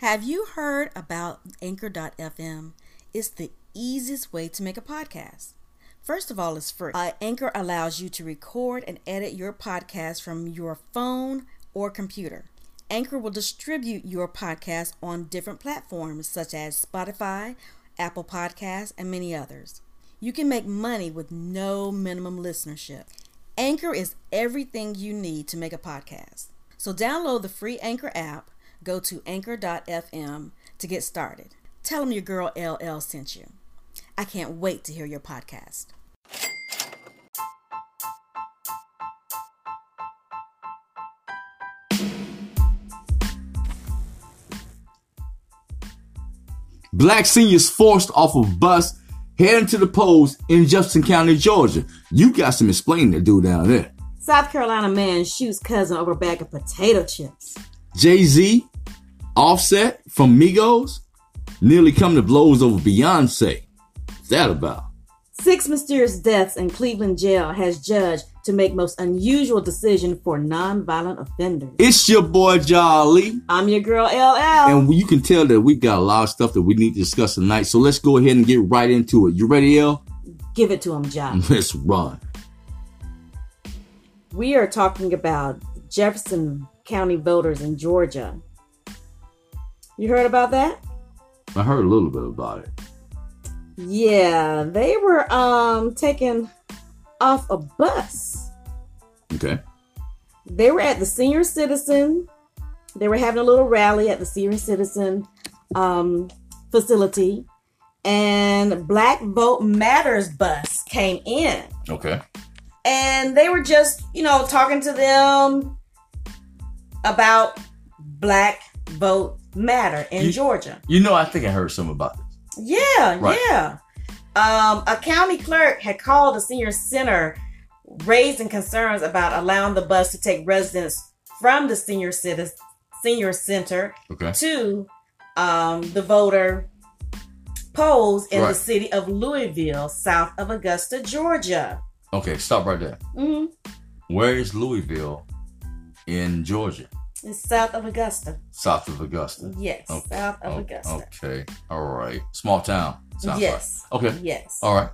Have you heard about Anchor.fm? It's the easiest way to make a podcast. First of all, it's free. Uh, Anchor allows you to record and edit your podcast from your phone or computer. Anchor will distribute your podcast on different platforms such as Spotify, Apple Podcasts, and many others. You can make money with no minimum listenership. Anchor is everything you need to make a podcast. So download the free Anchor app, go to anchor.fm to get started. Tell them your girl LL sent you. I can't wait to hear your podcast. Black seniors forced off of bus heading to the polls in Jefferson County, Georgia. You got some explaining to do down there. South Carolina man shoots cousin over bag of potato chips. Jay Z, Offset from Migos, nearly come to blows over Beyonce. What's that about? Six mysterious deaths in Cleveland jail has judge to make most unusual decision for nonviolent offenders. It's your boy Jolly. I'm your girl LL. And you can tell that we got a lot of stuff that we need to discuss tonight. So let's go ahead and get right into it. You ready, L? Give it to him, John. Let's run. We are talking about Jefferson County voters in Georgia. You heard about that? I heard a little bit about it. Yeah, they were um taken off a bus. Okay. They were at the senior citizen. They were having a little rally at the senior citizen um, facility, and Black Vote Matters bus came in, Okay. and they were just you know talking to them about Black Vote Matter in You- Georgia. You know, I think I heard something about this. Yeah, Right. yeah. Um, a county clerk had called a senior center, raising concerns about allowing the bus to take residents from the senior citizen senior center Okay. to um, the voter polls in the city of Louisville, south of Augusta, Georgia. Okay, stop right there. hmm Where is Louisville in Georgia? It's south of Augusta. South of Augusta. Yes, Okay. south of Oh, Augusta. Okay. All right. Small town. Yes. Like. Okay. Yes. All right.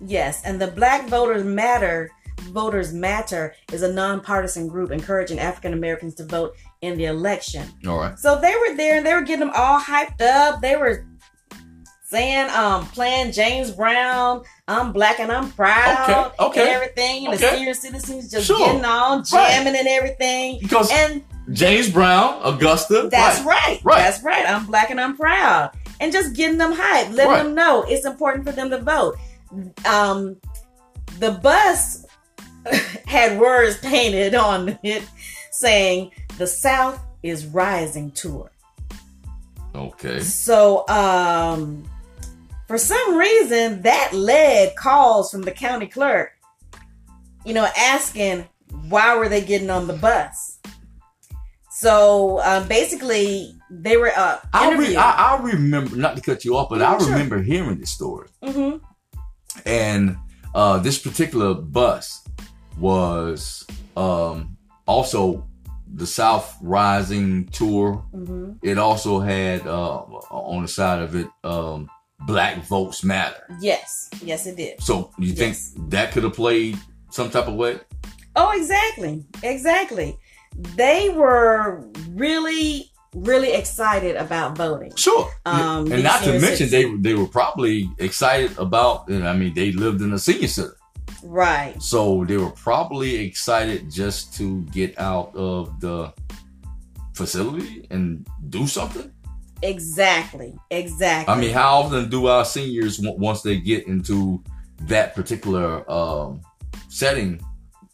Yes, and the Black Voters Matter Voters Matter is a nonpartisan group encouraging African Americans to vote in the election. All right. So they were there and they were getting them all hyped up. They were saying, um, playing James Brown, I'm black and I'm proud. Okay, okay, And everything. And the okay. senior citizens just Sure. getting on, jamming and everything. Because And James Brown, Augusta. that's right. right. Right. That's right. I'm black and I'm proud. And just getting them hyped, letting Right. them know it's important for them to vote. Um, the bus had words painted on it saying the South is rising tour. Okay. So, um, for some reason, that led calls from the county clerk, you know, asking why were they getting on the bus. So um, basically, they were uh, I, re- I, I remember, not to cut you off, but I Mhm, sure. remember hearing this story. Mhm. And uh, this particular bus was um, also the South Rising tour. Mhm. It also had uh, on the side of it, um, Black Votes Matter. Yes, yes, it did. So you think that could have played some type of way? Oh, exactly, exactly. They were really, really excited about voting. Sure. Um, and not to mention, they citizens. they were probably excited about. And I mean, they lived in a senior center, Right. so they were probably excited just to get out of the facility and do something. Exactly. Exactly. I mean, how often do our seniors, once they get into that particular um, setting,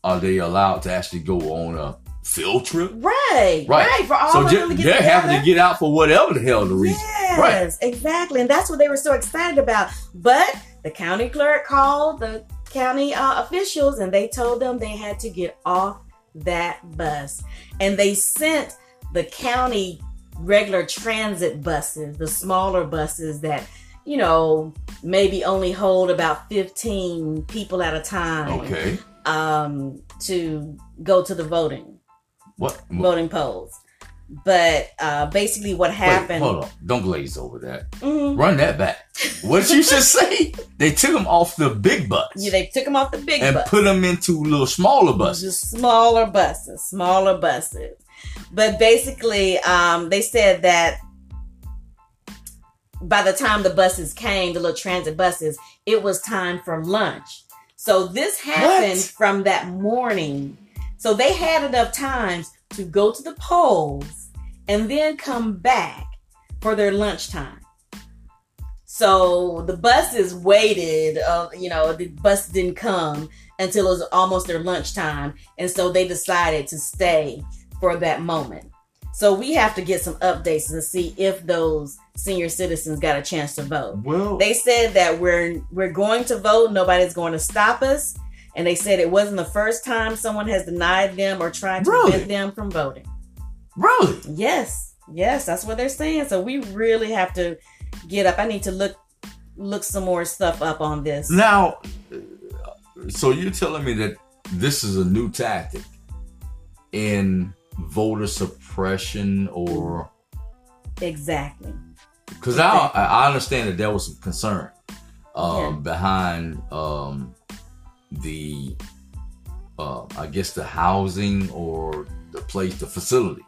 are they allowed to actually go on a field trip? right, Right. right. For all so of ju- them to get they're having to get out for whatever the hell the reason. Yes, Right. exactly. And that's what they were so excited about. But the county clerk called the county uh, officials and they told them they had to get off that bus. And they sent the county regular transit buses, the smaller buses that, you know, maybe only hold about 15 people at a time Okay. um, to go to the voting What? voting polls. But uh, basically, what Wait, happened? hold on. Don't glaze over that. Mhm. Run that back. What you just say? They took them off the big bus Yeah, they took them off the big and bus. put them into little smaller buses. Just smaller buses, smaller buses. But basically, um, they said that by the time the buses came, the little transit buses, it was time for lunch. So this happened What? from that morning. So they had enough times to go to the polls and then come back for their lunchtime. So the buses waited, uh, you know, the bus didn't come until it was almost their lunchtime. And so they decided to stay for that moment. So we have to get some updates to see if those senior citizens got a chance to vote. Well, They said that we're we're going to vote, nobody's going to stop us. And they said it wasn't the first time someone has denied them or tried to Really? prevent them from voting. really? Yes, yes, that's what they're saying. So we really have to get up. I need to look look some more stuff up on this. Now, so you're telling me that this is a new tactic in voter suppression or Exactly. because I I understand that there was some concern um, Yeah. behind um, the uh, I guess the housing or the place the facility,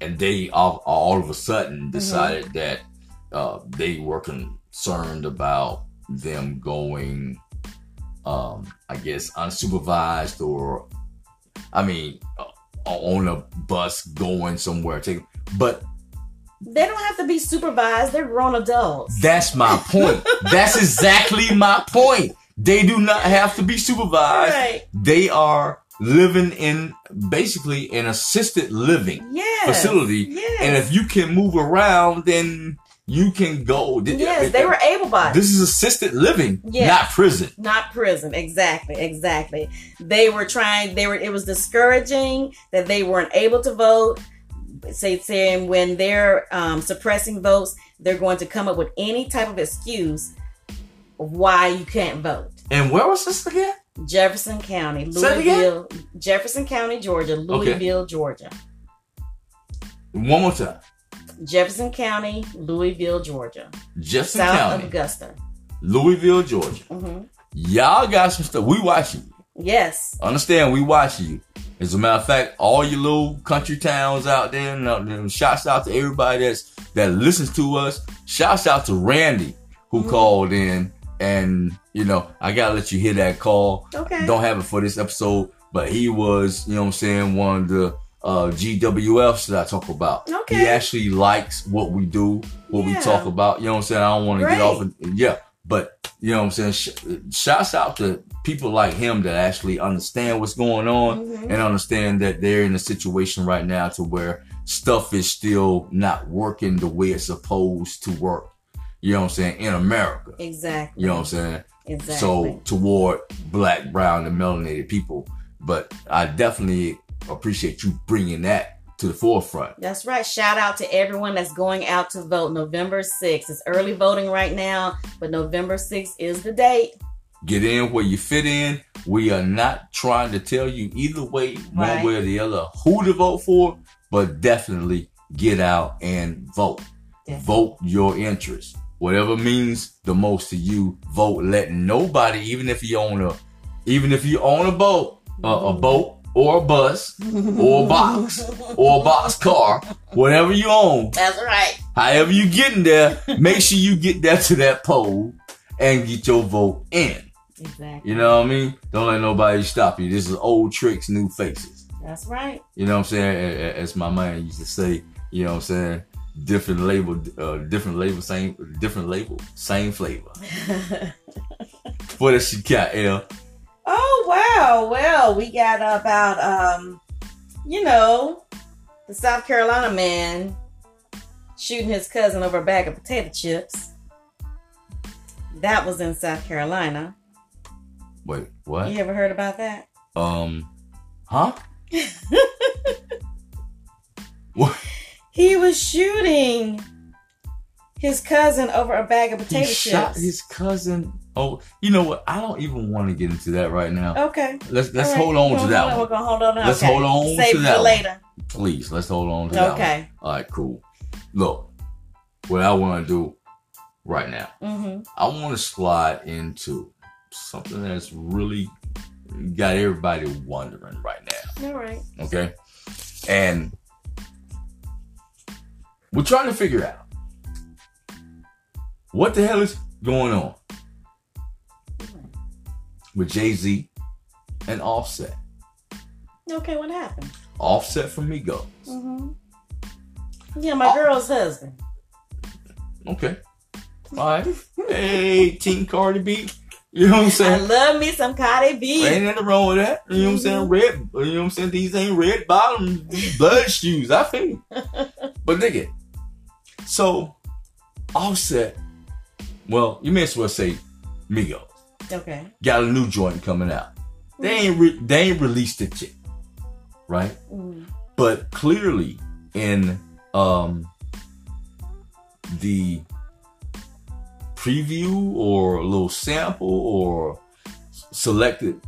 and they all, all of a sudden decided that uh, they were concerned about them going, um, I guess unsupervised or I mean uh, on a bus going somewhere. Take, but They don't have to be supervised. They're grown adults. That's my point. That's exactly my point. They do not have to be supervised. Right. They are living in basically an assisted living Yes. facility. Yes. And if you can move around, then you can go. yes, they were able bodied. This is assisted living, Yes. not prison. not prison exactly exactly they were trying they were it was discouraging that they weren't able to vote say saying when they're um, suppressing votes they're going to come up with any type of excuse why you can't vote And where was this again? jefferson county louisville jefferson county georgia louisville georgia One more time. jefferson county louisville georgia Jefferson south County, of augusta Louisville, Georgia. hmm Y'all got some stuff. We watching you. yes Understand, we watching you. As a matter of fact, all your little country towns out there, and, uh, shouts out to everybody that's that listens to us. Shouts out to Randy who Mhm. called in, and you know I gotta let you hear that call. okay Don't have it for this episode, but he was, you know what I'm saying, one of the uh, GWFs that I talk about. Okay. He actually likes what we do, what we talk about. You know what I'm saying? I don't want to get off. Of, yeah, but you know what I'm saying. Sh- shouts out to people like him that actually understand what's going on Mhm. and understand that they're in a situation right now to where stuff is still not working the way it's supposed to work. You know what I'm saying? In America. exactly You know what I'm saying? exactly So toward black, brown, and melanated people. But I definitely appreciate you bringing that to the forefront. That's right. Shout out to everyone that's going out to vote November 6th. It's early voting right now, but November 6th is the date. Get in where you fit in. We are not trying to tell you either way, one way or the other, who to vote for, but definitely get out and vote. Definitely. Vote your interest. Whatever means the most to you, vote. Let nobody, even if you own a, even if you own a boat, uh, a boat or a bus or a box or a box car, whatever you own, That's right. however you getting there, make sure you get there to that poll and get your vote in. Exactly. You know what I mean? Don't let nobody stop you. This is old tricks, new faces. That's right. You know what I'm saying? A- a- As my man used to say, you know what I'm saying? Different label, uh, different label, same, different label, same flavor. What else you got, L? oh wow. Well, we got about um, you know, the South Carolina man shooting his cousin over a bag of potato chips. That was in South Carolina. Wait, what? You ever heard about that? Um, huh? what? He was shooting his cousin over a bag of potato he chips. shot his cousin. Oh, you know what? I don't even want to get into that right now. Okay. Let's let's right. hold on to that on- one. We're gonna hold on. to- Let's okay. hold on Save to that for one. later. Please, let's hold on to that. Okay. All right, cool. Look, what I want to do right now, Mm-hmm. I want to slide into something that's really got everybody wondering right now. All right. Okay, and we're trying to figure out what the hell is going on with Jay Z and Offset. Okay. What happened? Offset from Migos. Mm-hmm. Yeah, my girl's husband. Okay. All right. Hey, Team Cardi B. You know what I'm saying? I love me some Cardi B. Ain't nothing wrong with that. You know what I'm saying? Red. You know what I'm saying? These ain't red bottoms, these blood shoes. I feel you. But nigga, so Offset, well, you may as well say Migos. Okay. Got a new joint coming out. They ain't re- they ain't released it yet. Right? Mm. but clearly in um the preview or a little sample or selected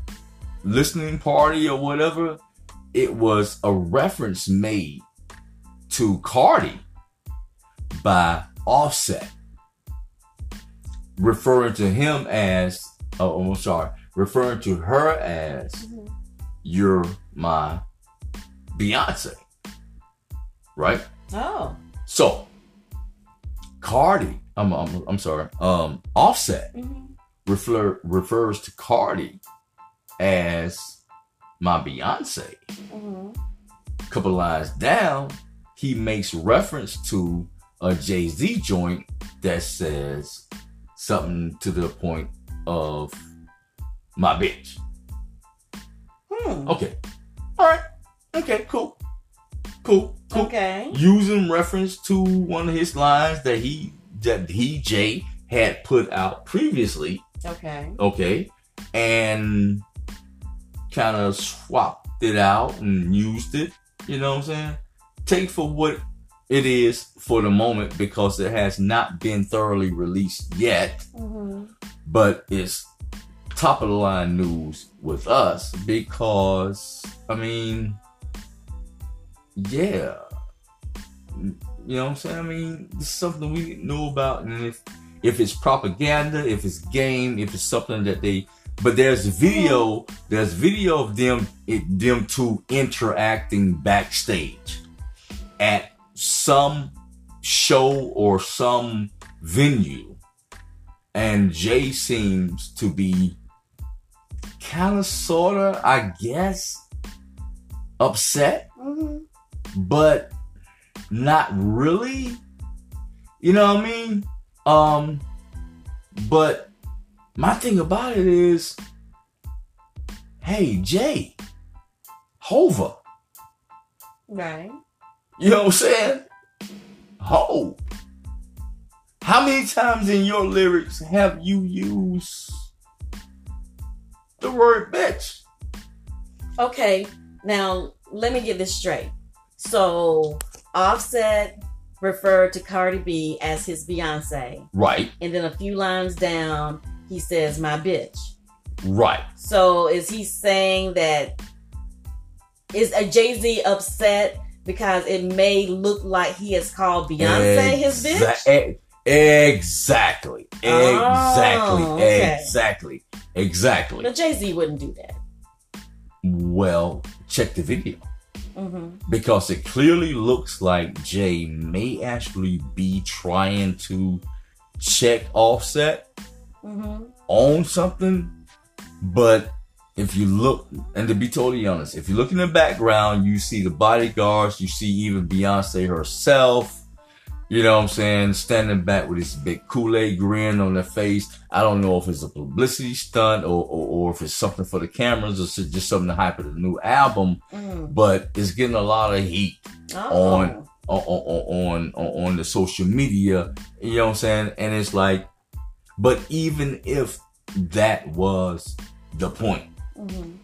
listening party or whatever it was a reference made to Cardi by Offset referring to him as oh I'm sorry referring to her as Mhm. you're my Beyonce. Right? Oh. So Cardi, I'm I'm, I'm sorry, um Offset Mm-hmm. refer, refers to Cardi as my Beyonce. Mm-hmm. couple lines down, he makes reference to a Jay-Z joint that says something to the point of my bitch. Hmm. Okay. All right. Okay, cool. Cool. Cool. Okay. Using reference to one of his lines that he that he Jay had put out previously, Okay. okay, and kind of swapped it out and used it. You know what I'm saying? Take for what it is for the moment because it has not been thoroughly released yet Mm-hmm. but it's top of the line news with us because I mean, yeah, you know what I'm saying. I mean, it's something we know about, and if if it's propaganda, if it's game, if it's something that they, but there's video, there's video of them, it, them two interacting backstage at some show or some venue and Jay seems to be kind of, sort of, I guess, upset, Mm-hmm. but not really. You know what I mean? Um, but my thing about it is, hey, Jay, Hova, Right. You know what I'm saying? Ho. How many times in your lyrics have you used the word bitch? Okay. Now let me get this straight. So Offset referred to Cardi B as his Beyonce, Right, and then a few lines down he says my bitch. right. So is he saying that is a Jay Z upset because it may look like he has called Beyonce his bitch? Exactly. Exactly. Oh, okay. Exactly. Exactly. But Jay Z wouldn't do that. Well, check the video. hmm because it clearly looks like Jay may actually be trying to check offset hmm on something. But if you look, and to be totally honest, if you look in the background, you see the bodyguards, you see even Beyonce herself. You know what I'm saying? Standing back with this big Kool-Aid grin on their face. I don't know if it's a publicity stunt or, or, or if it's something for the cameras or just something to hype of the new album, mm but it's getting a lot of heat Oh. on on on on on the social media. You know what I'm saying? And it's like, but even if that was the point, Mhm.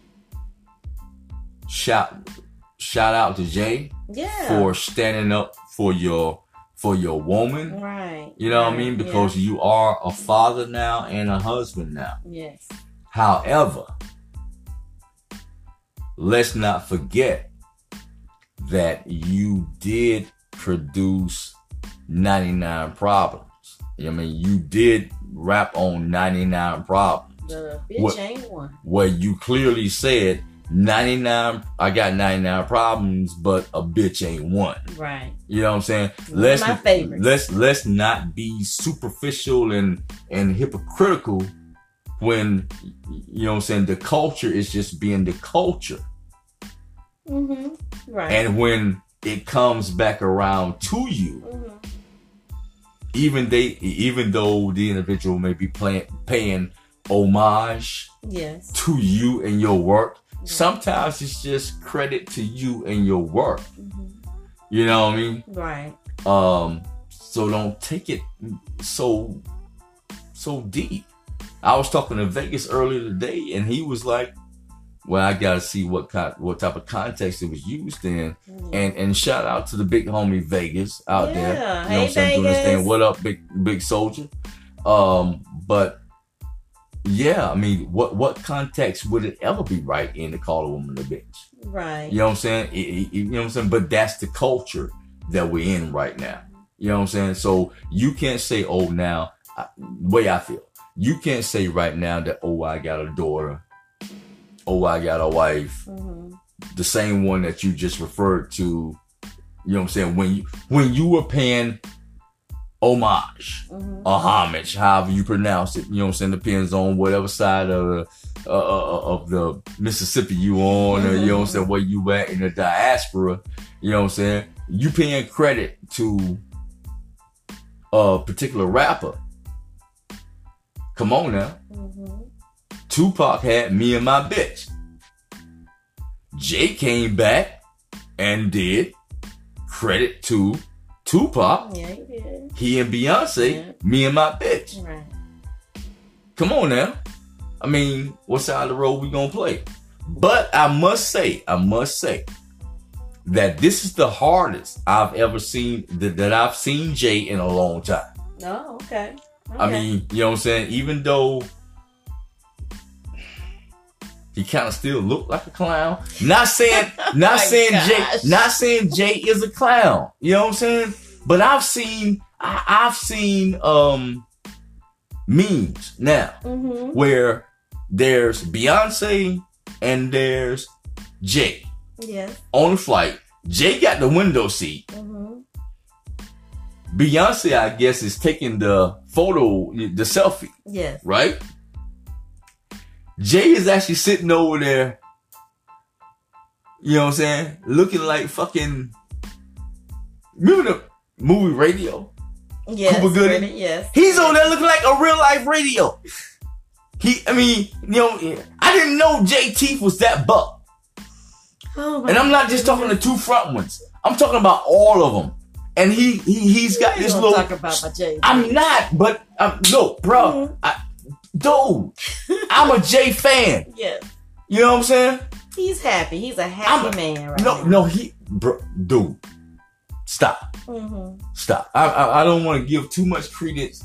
shout shout out to Jay Yeah. for standing up for your for your woman. Right. You know what I mean? Because yeah. you are a father now and a husband now. Yes. However, let's not forget that you did produce 99 problems. I mean, you did rap on 99 problems The bitch What- ain't one. where you clearly said 99 I got 99 problems but a bitch ain't one. Right. You know what I'm saying? One let's my favorites. let's let's not be superficial and and hypocritical when you know what I'm saying the culture is just being the culture. Mm-hmm. Right. And when it comes back around to you, hmm even they even though the individual may be playing paying homage Yes. to you and your work, sometimes it's just credit to you and your work. hmm You know what I mean? Right. Um, so don't take it so so deep. I was talking to Vegas earlier today, and he was like, "Well, I gotta see what kind, what type of context it was used in." And and shout out to the big homie Vegas out there. Yeah. You know what Hey, I'm saying? Doing this Vegas. thing. What up, big big soldier? Um, but yeah, I mean, what what context would it ever be right in to call a woman a bitch? Right. You know what I'm saying? It- it- you know what I'm saying? But that's the culture that we're in right now. You know what I'm saying? So you can't say, oh, now, I, way I feel, you can't say right now that, oh, I got a daughter. Oh, I got a wife. hmm The same one that you just referred to. You know what I'm saying? When you, when you were paying homage hmm or homage, however you pronounce it. You know what I'm saying? Depends on whatever side of the uh, uh, of the Mississippi you on, or you know what I'm saying, where you at in the diaspora. You know what I'm saying? You paying credit to a particular rapper. Come on now. hmm Tupac had me and my bitch. Jay came back and did credit to Tupac. Yeah, he did. He and Beyonce, Yeah. me and my bitch. Right. Come on now. I mean, what side of the road we gonna play? But I must say, I must say that this is the hardest I've ever seen that, that I've seen Jay in a long time. Oh, okay. I mean, you know what I'm saying? Even though he kind of still looked like a clown. Not saying, not My saying gosh. Jay, not saying Jay is a clown. You know what I'm saying? But I've seen, I, I've seen um memes now hmm where there's Beyonce and there's Jay Yes. on the flight. Jay got the window seat. hmm Beyonce, I guess, is taking the photo, the selfie. Yes. right? Jay is actually sitting over there, you know what I'm saying? Looking like fucking. Remember the movie Radio? Yes. Cuba Gooding? Yes. He's on there looking like a real life radio. He, I mean, you know, I didn't know Jay Teeth was that buck. Oh And I'm not just talking the two front ones. I'm talking about all of them. And he, he he's got You this little. talk about my Jay. I'm not, but um, no, bro, Mhm. I, dude, I'm a Jay fan. Yeah. You know what I'm saying? He's happy. He's a happy a- man right No, now. no, he, bro, dude, stop, hmm stop. I, I, I don't want to give too much credence.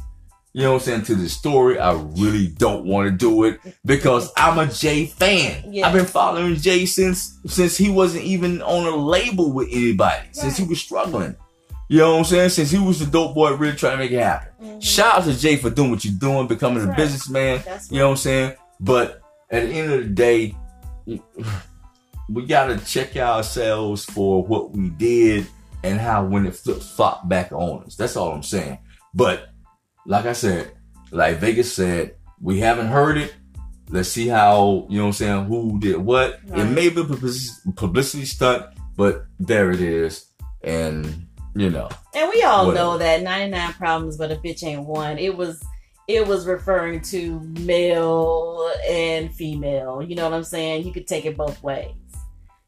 You know what I'm saying to the story. I really don't want to do it because I'm a Jay fan. Yeah. I've been following Jay since since he wasn't even on a label with anybody. Since he was struggling. You know what I'm saying? Since he was the dope boy, really trying to make it happen. Mhm. Shout out to Jay for doing what you're doing, becoming a Right. businessman. That's You know what I'm saying? But at the end of the day, we gotta check ourselves for what we did and how when it flip flop back on us. That's all I'm saying. But like I said, like Vegas said, we haven't heard it. Let's see how you know what I'm saying. Who did what? It may be a publicity stunt, but there it is, and you know. And we all Whatever. know that 99 problems, but a bitch ain't one. It was it was referring to male and female. You know what I'm saying? You could take it both ways.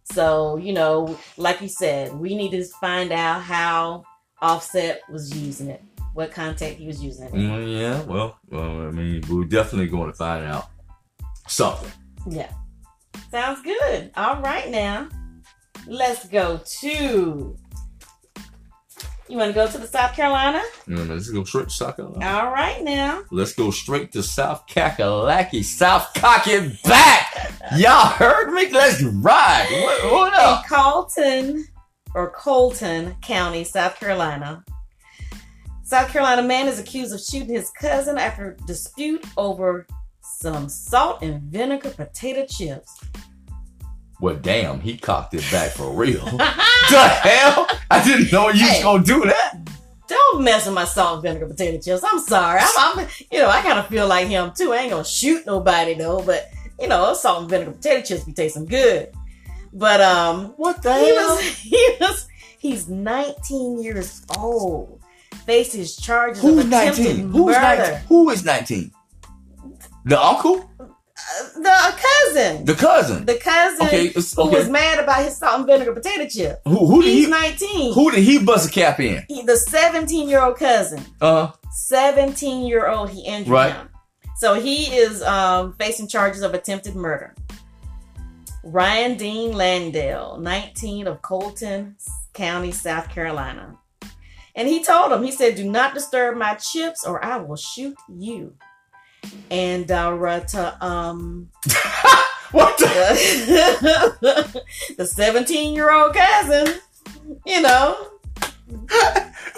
So, you know, like you said, we need to find out how Offset was using it, what context he was using it. Mm, yeah, well, well, I mean, we're definitely going to find out something. Yeah. Sounds good. All right now. Let's go to You want to go to the South Carolina? You know, let's go straight to South Carolina. All right now. Let's go straight to South Kakalaki, South Cocky back. Y'all heard me? Let's ride. What, what In up? Colleton or Colleton County, South Carolina. South Carolina man is accused of shooting his cousin after dispute over some salt and vinegar potato chips. Well, damn, he cocked it back for real. the hell? I didn't know you was gonna do that. Don't mess with my salt and vinegar potato chips. I'm sorry. I'm, I'm you know, I kind of feel like him too. I ain't gonna shoot nobody though, but you know, salt and vinegar potato chips be tasting good. But um, What the he hell? was he was he's 19 years old. Faces charges Who's of attempted 19? Who's murder. 19? Who is 19? The uncle? Uh, the cousin. The cousin? The cousin Okay, it's- who was mad about his salt and vinegar potato chip. Who, who did He's he? 19. Who did he bust a cap in? He- the 17 year old cousin. Uh, 17 year old he injured Right. him. So he is um, facing charges of attempted murder. Ryan Dean Landale, 19 of Colleton County, South Carolina. And he told him, he said, Do not disturb my chips or I will shoot you. And to um what the? the 17 year old cousin, you know,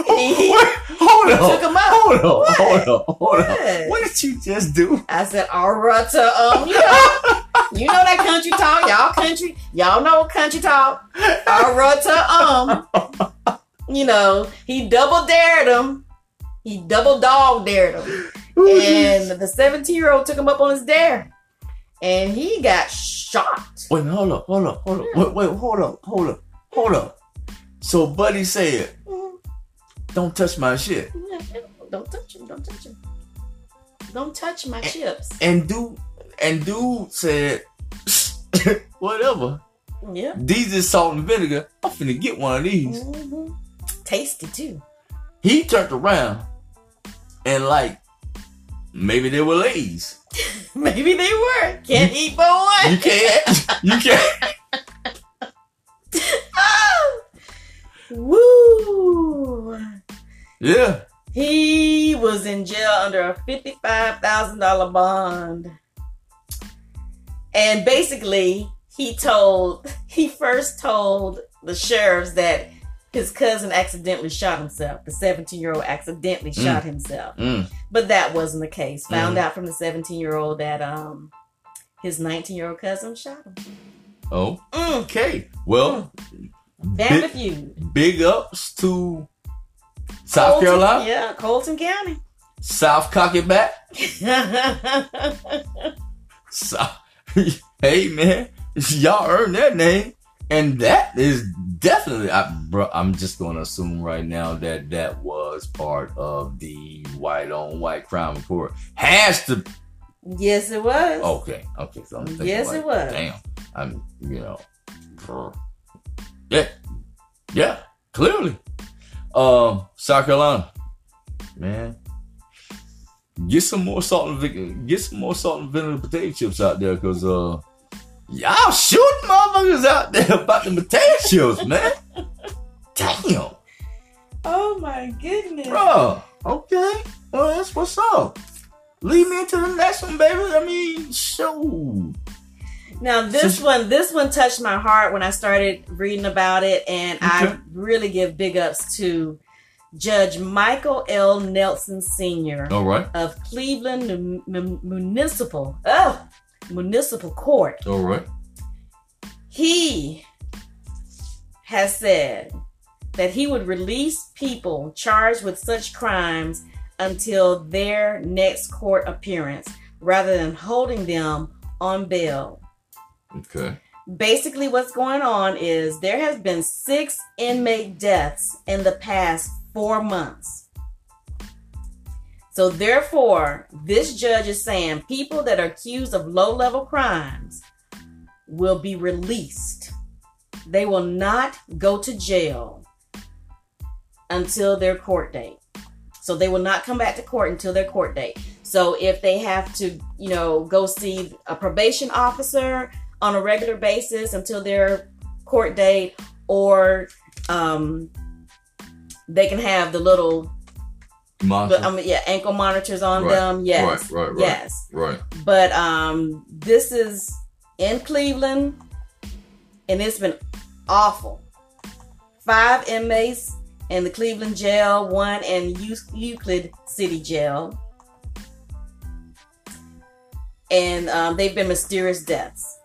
He- hold on. took him out. Hold on. What? Hold on. Hold on. What? What did you just do? I said, all right, to, um, you know, you know that country talk, y'all country, y'all know country talk. All right, to, um, you know, he double dared him. He double dog dared him. And the 17 year old took him up on his dare. And he got shot. Wait, hold up, hold up, hold up. Wait, wait, hold up, hold up, hold up. So Buddy said, "Don't touch my shit," Don't touch him, don't touch him. Don't touch my chips. and dude, and dude said, "Whatever. Yeah. These is salt and vinegar. I'm finna get one of these." hmm Tasty too. He turned around and like, maybe they were Lay's. Maybe they were. Can't eat but one. You can't, you can't. Oh! Woo! Yeah. He was in jail under a $55,000 bond. And basically, he told, he first told the sheriffs that his cousin accidentally shot himself. The 17 year old accidentally Mm. shot himself. Mm. But that wasn't the case. Found Mhm. out from the 17 year old that um his 19 year old cousin shot him. Oh, Mm. okay. Well, Family big, feud. big ups to South Colton- Carolina, Yeah, Colleton County. South Cocky back. South. hey man, y'all earned that name, and that is definitely. I, bro, I'm just going to assume right now that that was part of the white on white crime report. Has to yes, it was. Okay, okay. So Yes, like, it was. Damn, I'm you know, yeah, yeah, clearly. Um, South Carolina, man, get some more salt and vinegar, get some more salt and vinegar potato chips out there, cause uh, y'all shooting motherfuckers out there about the potato chips, man. Damn, Oh my goodness. bro. Okay, well that's what's up. Lead me into the next one, baby. I mean, shoot. Now this one, this one touched my heart when I started reading about it, and I really give big ups to Judge Michael L. Nelson Sr. All right. of Cleveland Mun- Mun- Municipal, oh, Municipal Court. All right. He has said that he would release people charged with such crimes until their next court appearance rather than holding them on bail. Okay. Basically, what's going on is there has been six inmate deaths in the past four months. So, therefore, this judge is saying people that are accused of low level crimes will be released. They will not go to jail until their court date. So they will not come back to court until their court date. So if they have to, you know, go see a probation officer on a regular basis until their court date, or um, they can have the little, But, um, yeah, ankle monitors on Right, them. Yes, right, right, right. yes. right. But um, this is in Cleveland, and it's been awful. Five inmates in the Cleveland jail, one in Euclid City Jail, and um, they've been mysterious deaths.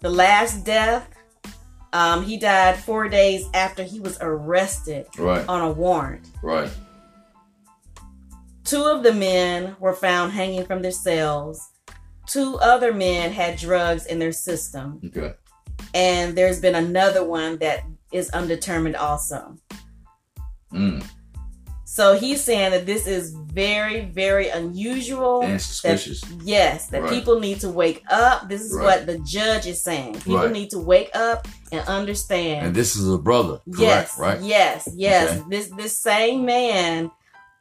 The last death, um, he died four days after he was arrested Right. on a warrant. Right. Two of the men were found hanging from their cells. Two other men had drugs in their system. Okay. And there's been another one that is undetermined also. Mm. So he's saying that this is very, very unusual. And That, suspicious. yes, that Right. people need to wake up. This is Right. what the judge is saying. People Right. need to wake up and understand. And this is a brother. Correct. yes, Right. yes, yes. Okay. This this same man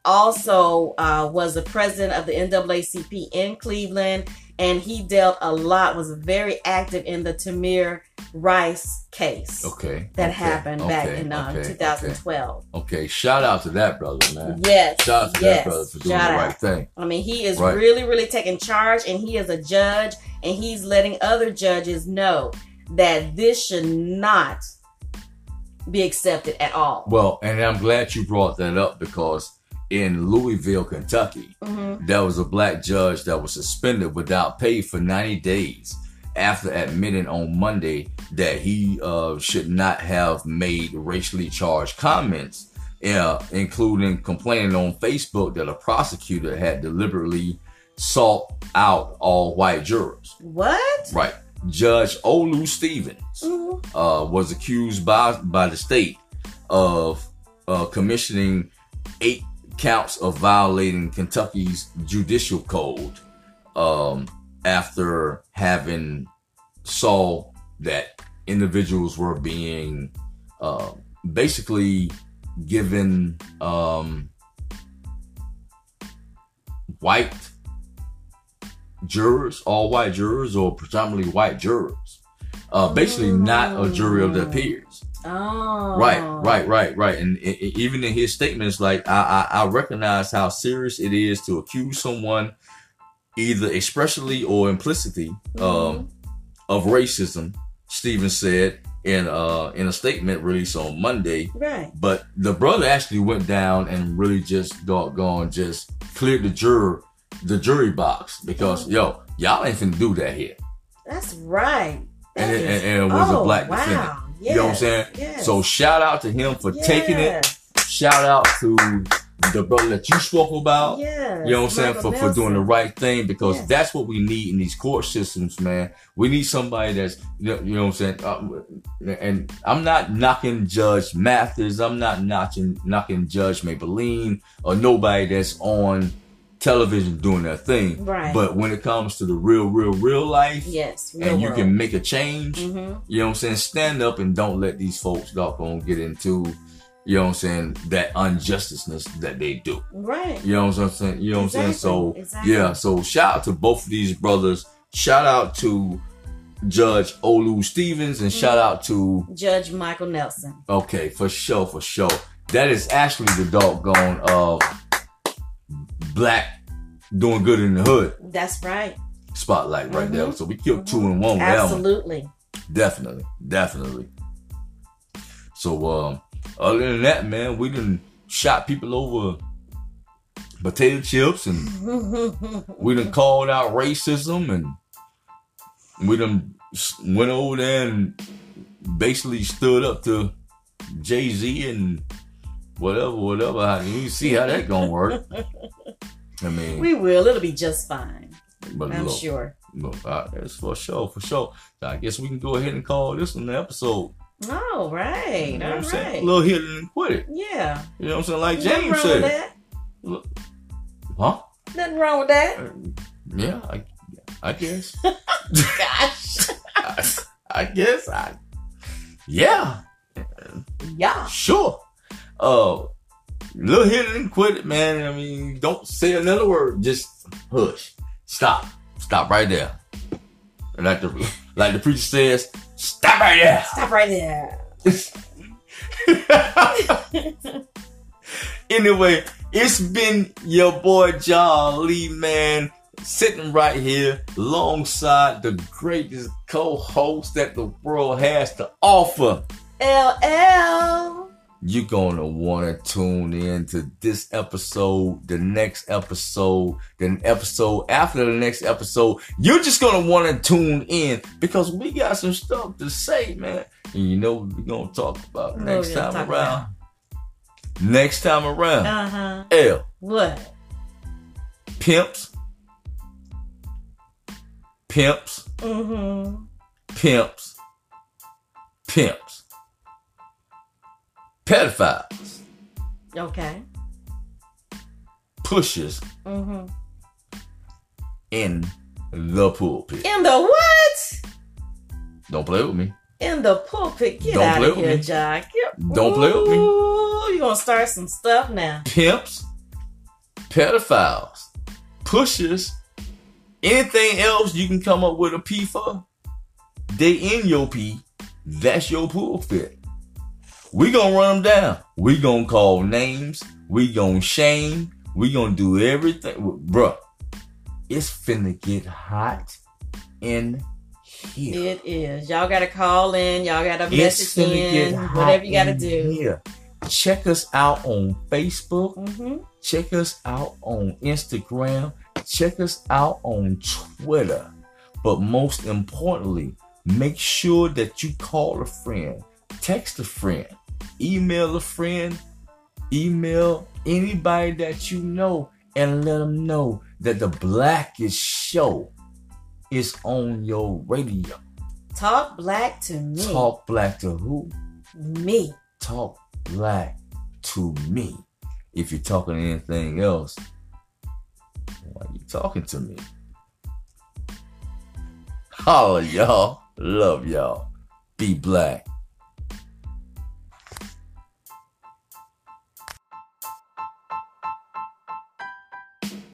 also uh, was the president of the NAACP in Cleveland, and he dealt a lot. Was very active in the Tamir Rice case Okay. that okay, happened back okay, in uh, okay, 2012. Okay. Shout out to that brother, man. Yes, Shout out to yes. that brother for doing Shout the out. right thing. I mean, he is Right. really, really taking charge, and he is a judge, and he's letting other judges know that this should not be accepted at all. Well, and I'm glad you brought that up because in Louisville, Kentucky, hmm there was a black judge that was suspended without pay for 90 days after admitting on Monday that he uh, should not have made racially charged comments, uh, including complaining on Facebook that a prosecutor had deliberately sought out all white jurors. What? Right. Judge Olu Stevens Mhm. uh, was accused by by the state of uh, commissioning eight counts of violating Kentucky's judicial code um, after having saw that individuals were being uh, basically given um, white jurors, all white jurors, or predominantly white jurors. Uh, basically, not a jury of their peers. Oh. Right, right, right, right. And even in his statements, like I, I, I recognize how serious it is to accuse someone, either expressly or implicitly, um, of racism. Stevens said in uh in a statement released on Monday. Right. But the brother actually went down and really just doggone just cleared the juror the jury box because yo y'all ain't finna do that here. That's right. And That it- is- and it was a oh, black wow. defendant. Yes. You know what I'm saying? Yes. So shout out to him for taking it. Shout out to the brother that you spoke about. Yes. You know what I'm saying? Michael For, for doing the right thing because Yes. that's what we need in these court systems, man. We need somebody that's, you know, you know what I'm saying? Um, and I'm not knocking Judge Mathis. I'm not knocking, knocking Judge Mablean or nobody that's on television doing their thing. Right. But when it comes to the real, real, real life, Yes. and you can make a change, hmm you know what I'm saying? Stand up and don't let these folks doggone get into, you know what I'm saying, that unjusticeness that they do. Right. You know what I'm saying? You know what I'm saying? So Exactly, yeah, so shout out to both of these brothers. Shout out to Judge Olu Stevens and shout Mm-hmm. out to Judge Michael Nelson. okay, for sure, for sure. That is actually the doggone uh black doing good in the hood That's right. spotlight right there. Mhm. So we killed two and one. Absolutely. Definitely, definitely. So, um, other than that, man, we done shot people over potato chips, and we done called out racism, and we done went over there and basically stood up to Jay Z and whatever, whatever. You see how that gonna work? I mean, we will. It'll be just fine. but I'm look, sure. look, that's for sure, for sure. I guess we can go ahead and call this one the episode. All right. You know All what I'm saying? right. A little hit and quit it. Yeah. You know what I'm saying? Like Nothing James wrong with said. that. Huh? Nothing wrong with that. Uh, Yeah, I, I guess. Gosh. I, I guess. I. Yeah, Yeah. sure. Uh, little hit it and quit it, man. I mean, don't say another word. Just hush. Stop. Stop right there. And like the like the preacher says, stop right there. Stop right there. anyway, it's been your boy Lee, man, sitting right here alongside the greatest co-host that the world has to offer. LL. You're gonna wanna tune in to this episode, the next episode, the episode after the next episode. You're just gonna wanna tune in because we got some stuff to say, man. And you know what we're gonna talk about What next time around. Next time around. Uh huh. L. What? Pimps. Pimps. Mm-hmm. Pimps. Pimps. Pedophiles. Okay. Pushers Mm-hmm. in the pulpit. In the what? Don't play with me. In the pulpit. Get Don't out of here, me. John. Get- Don't play with me. Ooh, you gonna start some stuff now. Pimps, pedophiles, pushers, anything else you can come up with a P for, they in your P. That's your pulpit. We gonna run them down. We gonna call names. We gonna shame. We gonna do everything. Bruh, it's finna get hot in here. It is. Y'all gotta call in. Y'all gotta It's message finna get in. hot Whatever you gotta do. here. Check us out on Facebook. Mm-hmm. Check us out on Instagram. Check us out on Twitter. But most importantly, make sure that you call a friend, text a friend, email a friend, email anybody that you know, and let them know that the Blackest Show is on your radio. Talk black to me. Talk black to who? Me. talk black to me. If you're talking anything else, why you talking to me? Holla, y'all. Love y'all. Be black.